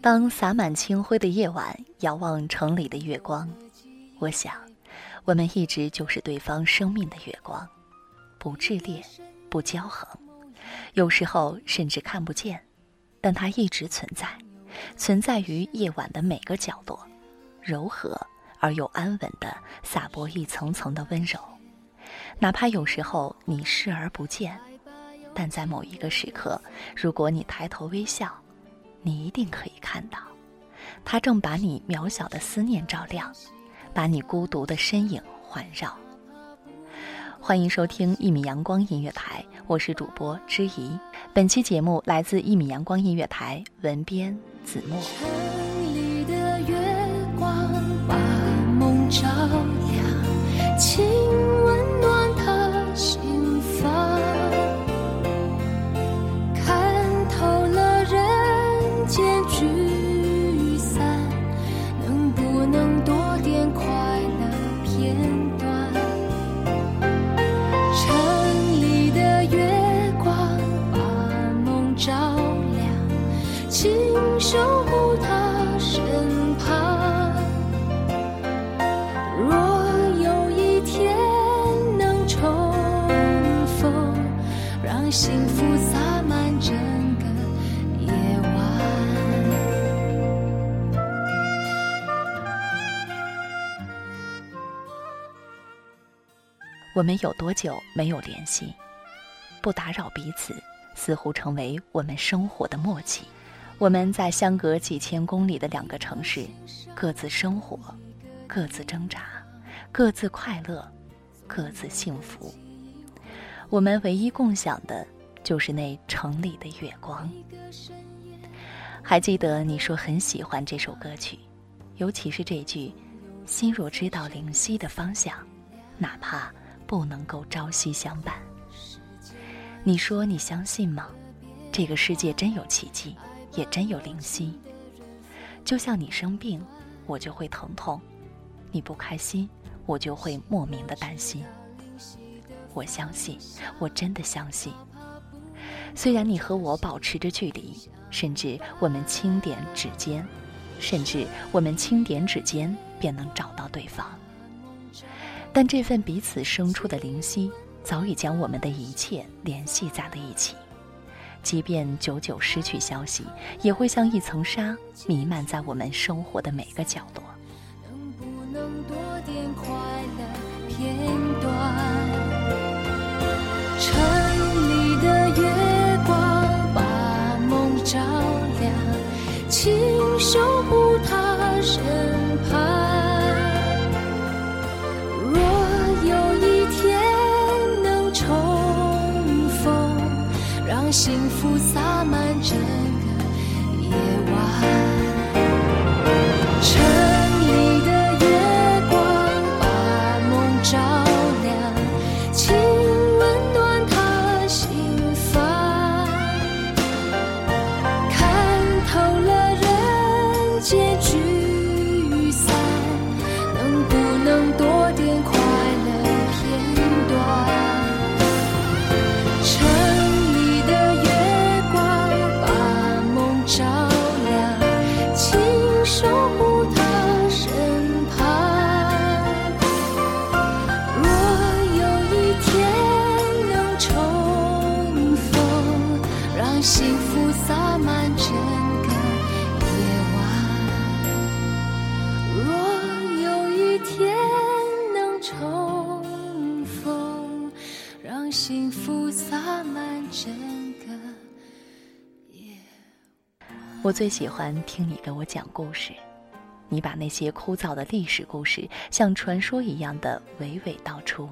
当洒满清辉的夜晚，遥望城里的月光，我想，我们一直就是对方生命的月光，不炽烈，不骄横，有时候甚至看不见，但它一直存在，存在于夜晚的每个角落，柔和而又安稳地洒播一层层的温柔，哪怕有时候你视而不见，但在某一个时刻，如果你抬头微笑。你一定可以看到，它正把你渺小的思念照亮，把你孤独的身影环绕。欢迎收听一米阳光音乐台，我是主播知怡。本期节目来自一米阳光音乐台，文编子墨。请守护他身旁。若有一天能重逢，让幸福洒满整个夜晚。我们有多久没有联系？不打扰彼此，似乎成为我们生活的默契。我们在相隔几千公里的两个城市，各自生活，各自挣扎，各自快乐，各自幸福。我们唯一共享的，就是那城里的月光。还记得你说很喜欢这首歌曲，尤其是这句“心若知道灵犀的方向，哪怕不能够朝夕相伴。”你说你相信吗？这个世界真有奇迹，也真有灵犀。就像你生病，我就会疼痛；你不开心，我就会莫名的担心。我相信，我真的相信。虽然你和我保持着距离，甚至我们轻点指尖，甚至我们轻点指尖便能找到对方，但这份彼此生出的灵犀，早已将我们的一切联系在了一起。即便久久失去消息，也会像一层纱弥漫在我们生活的每个角落。能不能多点快乐片段？城里的月光把梦照亮，请守护我最喜欢听你给我讲故事，你把那些枯燥的历史故事像传说一样的娓娓道出，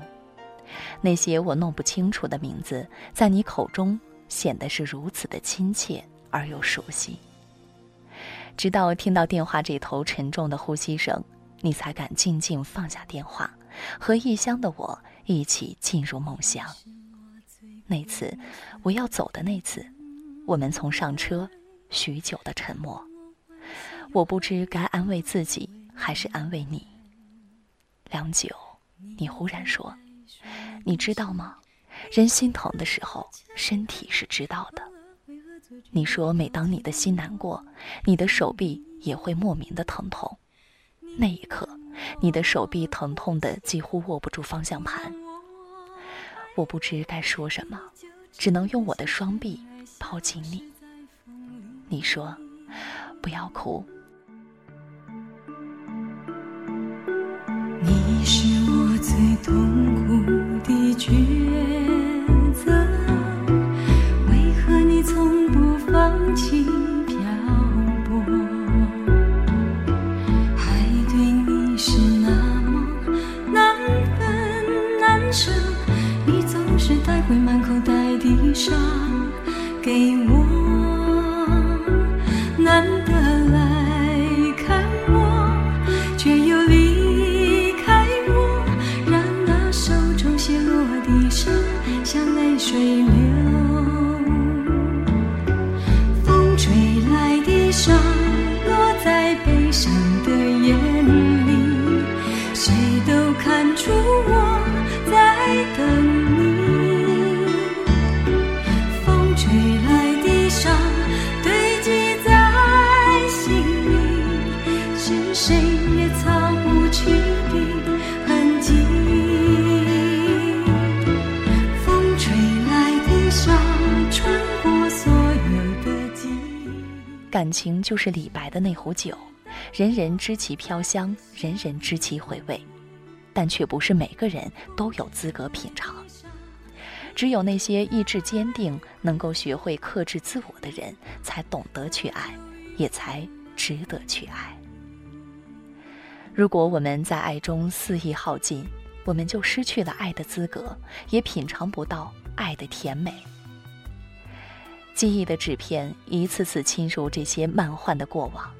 那些我弄不清楚的名字，在你口中显得是如此的亲切而又熟悉。直到听到电话这头沉重的呼吸声，你才敢静静放下电话，和异乡的我一起进入梦乡。那次，我要走的那次，我们从上车，许久的沉默。我不知该安慰自己还是安慰你。良久，你忽然说：“你知道吗？人心疼的时候，身体是知道的。”你说，每当你的心难过，你的手臂也会莫名的疼痛。那一刻，你的手臂疼痛的几乎握不住方向盘。我不知该说什么，只能用我的双臂抱紧你。你说：“不要哭。”你是我最痛苦难得。感情就是李白的那壶酒，人人知其飘香，人人知其回味，但却不是每个人都有资格品尝。只有那些意志坚定、能够学会克制自我的人，才懂得去爱，也才值得去爱。如果我们在爱中肆意耗尽，我们就失去了爱的资格，也品尝不到爱的甜美。记忆的纸片一次次侵入这些漫幻的过往，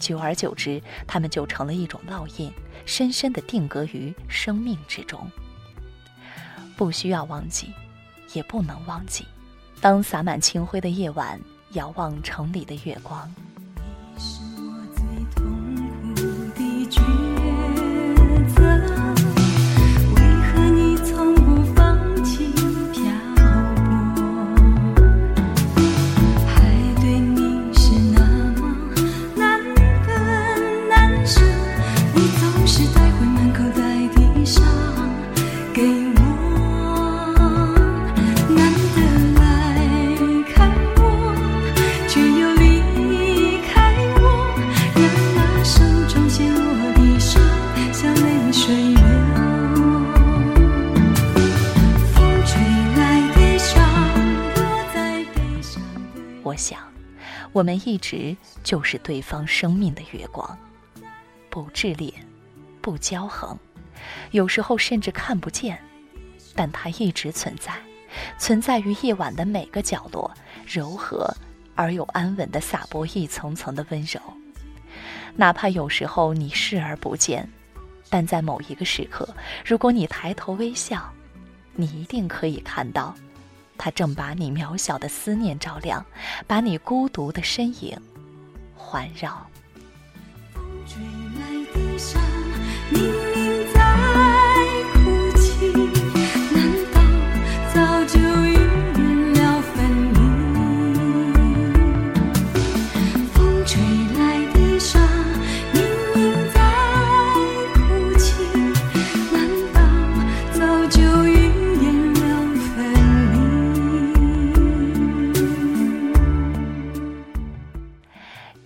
久而久之，它们就成了一种烙印，深深的定格于生命之中。不需要忘记，也不能忘记。当洒满清辉的夜晚，遥望城里的月光。我想，我们一直就是对方生命的月光，不炽烈，不骄横，有时候甚至看不见，但它一直存在，存在于夜晚的每个角落，柔和而又安稳地洒播一层层的温柔。哪怕有时候你视而不见，但在某一个时刻，如果你抬头微笑，你一定可以看到。他正把你渺小的思念照亮，把你孤独的身影环绕。风吹来的沙，明明